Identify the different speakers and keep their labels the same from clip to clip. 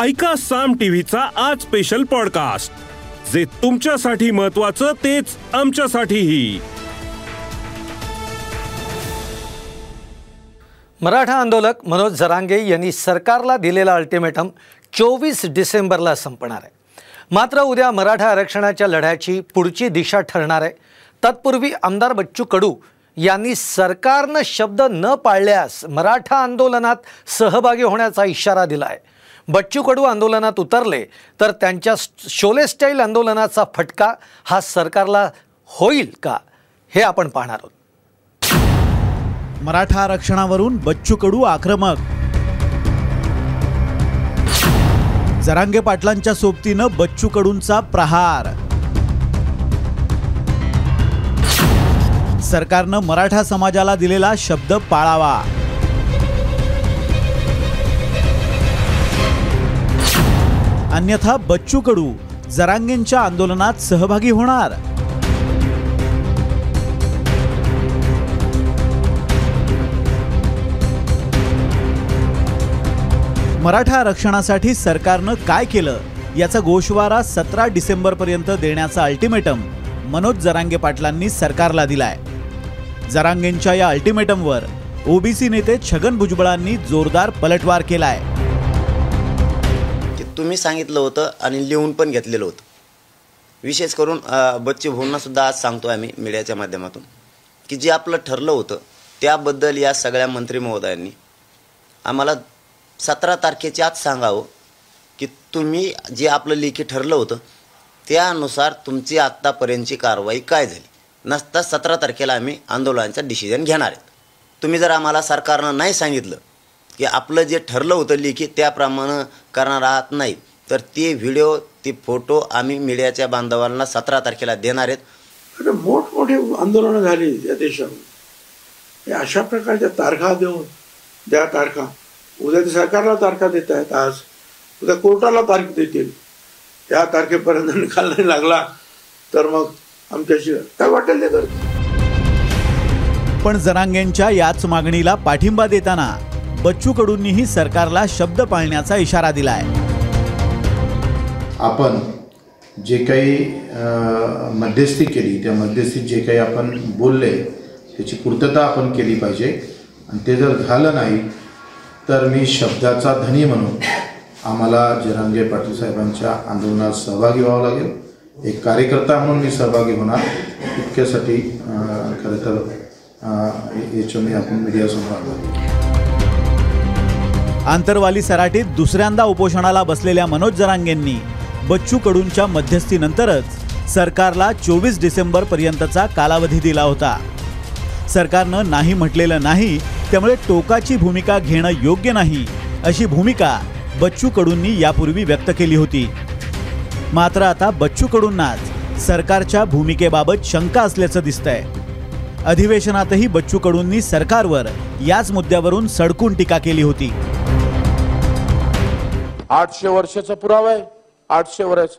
Speaker 1: ऐका साम टीव्हीचा आज स्पेशल पॉडकास्ट जे तुमच्यासाठी महत्वाचं तेच आमच्यासाठीही.
Speaker 2: मराठा आंदोलक मनोज जरांगे यांनी सरकारला दिलेला अल्टिमेटम चोवीस डिसेंबरला संपणार आहे. मात्र उद्या मराठा आरक्षणाच्या लढ्याची पुढची दिशा ठरणार आहे. तत्पूर्वी आमदार बच्चू कडू यांनी सरकारनं शब्द न पाळल्यास मराठा आंदोलनात सहभागी होण्याचा इशारा दिला आहे बच्चू कडू आंदोलनात उतरले तर त्यांच्या शोले स्टाईल आंदोलनाचा फटका हा सरकारला होईल का हे आपण पाहणार आहोत.
Speaker 3: मराठा आरक्षणावरून बच्चू कडू आक्रमक. जरांगे पाटलांच्या सोबतीनं बच्चू कडूंचा प्रहार. सरकारनं मराठा समाजाला दिलेला शब्द पाळावा. अन्यथा बच्चू कडू जरांगेंच्या आंदोलनात सहभागी होणार. मराठा आरक्षणासाठी सरकारनं काय केलं याचा गोषवारा सतरा डिसेंबरपर्यंत देण्याचा अल्टिमेटम मनोज जरांगे पाटलांनी सरकारला दिलाय. जरांगेंच्या या अल्टिमेटमवर ओबीसी नेते छगन भुजबळांनी जोरदार पलटवार केलाय.
Speaker 4: तुम्ही सांगितलं होतं आणि लिहून पण घेतलेलं होतं. विशेष करून अ, बच्चे आज सांगतो आम्ही मीडियाच्या माध्यमातून की जे आपलं ठरलं होतं त्याबद्दल या सगळ्या मंत्री महोदयांनी आम्हाला सतरा तारखेच्या आत सांगावं की तुम्ही जे आपलं लेखी ठरलं होतं त्यानुसार तुमची आत्तापर्यंतची कारवाई काय झाली? नसता सतरा तारखेला आम्ही आंदोलनाचा डिसिजन घेणार आहेत. तुम्ही जर आम्हाला सरकारनं नाही सांगितलं की आपलं जे ठरलं होतं लेखी त्याप्रमाणे करणार आहात नाही. तर ते व्हिडिओ ते फोटो आम्ही मीडियाच्या बांधवांना सतरा तारखेला देणार आहेत.
Speaker 5: अरे मोठमोठी आंदोलनं झाली या देशामध्ये. हे अशा प्रकारच्या तारखा देऊन द्या तारखा. उद्या ते सरकारला तारखा देत आहेत आज. उद्या कोर्टाला तारीख देतील. या तारखेपर्यंत निकाल नाही लागला तर मग आमच्याशी काय वाटेल ते करतील.
Speaker 3: पण जरांगेंच्या याच मागणीला पाठिंबा देताना बच्चू कडूंनीही सरकारला शब्द पाळण्याचा इशारा दिला आहे
Speaker 6: आपण जे काही मध्यस्थी केली त्या मध्यस्थीत जे काही आपण बोलले त्याची पूर्तता आपण केली पाहिजे. आणि ते जर झालं नाही तर मी शब्दाचा धनी म्हणून आम्हाला जरांगे पाटील साहेबांच्या आंदोलनात सहभागी व्हावं लागेल. एक कार्यकर्ता म्हणून मी सहभागी होणार. इतक्यासाठी खरं तर याच्या मी आपण मीडियासमोर आलो.
Speaker 3: आंतरवाली सराटीत दुसऱ्यांदा उपोषणाला बसलेल्या मनोज जरांगेंनी बच्चू कडूंच्या मध्यस्थीनंतरच सरकारला चोवीस डिसेंबर पर्यंतचा कालावधी दिला होता. सरकारनं नाही म्हटलेलं नाही त्यामुळे टोकाची भूमिका घेणं योग्य नाही अशी भूमिका बच्चू कडूंनी यापूर्वी व्यक्त केली होती. मात्र आता बच्चू कडूंनाच सरकारच्या भूमिकेबाबत शंका असल्याचं दिसतंय. अधिवेशनातही बच्चू कडूंनी सरकारवर याच मुद्द्यावरून सडकून टीका केली होती.
Speaker 7: आठशे वर्षाचा पुरावा आहे. आठशे वर्ष.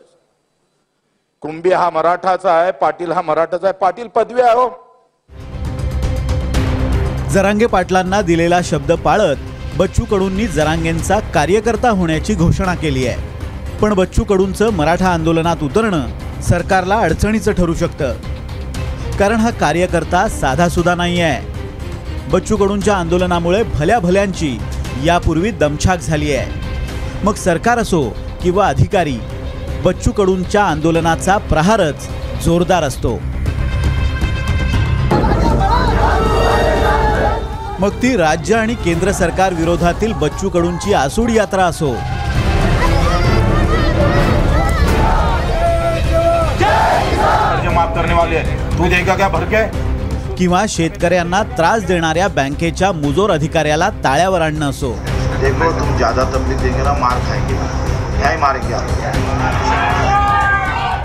Speaker 7: कुंभी हा मराठाचा आहे पाटील हा मराठाचा आहे. पाटील पदवी आहे हो.
Speaker 3: जरांगे पाटलांना दिलेला शब्द पाळत बच्चू कडूंनी जरांगेंचा कार्यकर्ता होण्याची घोषणा केली आहे. पण बच्चू कडूंचं मराठा आंदोलनात उतरणं सरकारला अडचणीचं ठरू शकतं. कारण हा कार्यकर्ता साधासुद्धा नाही आहे. बच्चू कडूंच्या आंदोलनामुळे भल्या भल्यांची यापूर्वी दमछाक झाली आहे. मग सरकार असो किंवा अधिकारी बच्चू कडूंच्या आंदोलनाचा प्रहारच जोरदार असतो. मग ती राज्य आणि केंद्र सरकार विरोधातील बच्चू कडूंची आसूड यात्रा असो. किंवा शेतकऱ्यांना त्रास देणाऱ्या बँकेच्या मुजोर अधिकाऱ्याला ताळ्यावर आणणं असो.
Speaker 8: देखो तुम ज्यादा तकलीफ देंगे ना मार खाएंगे क्या मारेंगे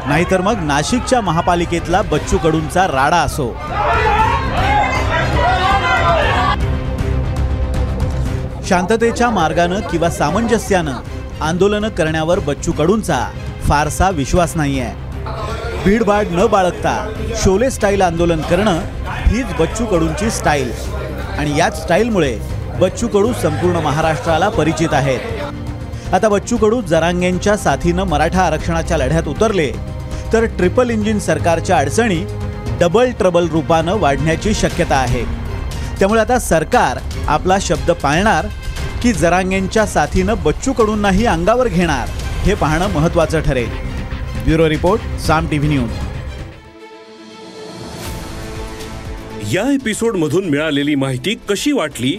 Speaker 3: नाहीतर मग नाशिकच्या महापालिकेतला बच्चू कडूंचा राडा असो. शांततेच्या मार्गानं किंवा सामंजस्यानं आंदोलनं करण्यावर बच्चू कडूंचा फारसा विश्वास नाहीये. भीडभाड न बाळगता शोले स्टाईल आंदोलन करणं हीच बच्चू कडूंची स्टाईल. आणि याच स्टाईलमुळे बच्चू कडू संपूर्ण महाराष्ट्राला परिचित आहेत. आता बच्चू कडू जरांगेंच्या साथीनं मराठा आरक्षणाच्या लढ्यात उतरले तर ट्रिपल इंजिन सरकारच्या अडचणी डबल ट्रबल रूपानं वाढण्याची शक्यता आहे. त्यामुळे आता सरकार आपला शब्द पाळणार की जरांगेंच्या साथीनं बच्चू कडूंनाही अंगावर घेणार हे पाहणं महत्त्वाचं ठरेल. Bureau report Saam TV news.
Speaker 1: या एपिसोड मधून मिळालेली माहिती कशी वाटली?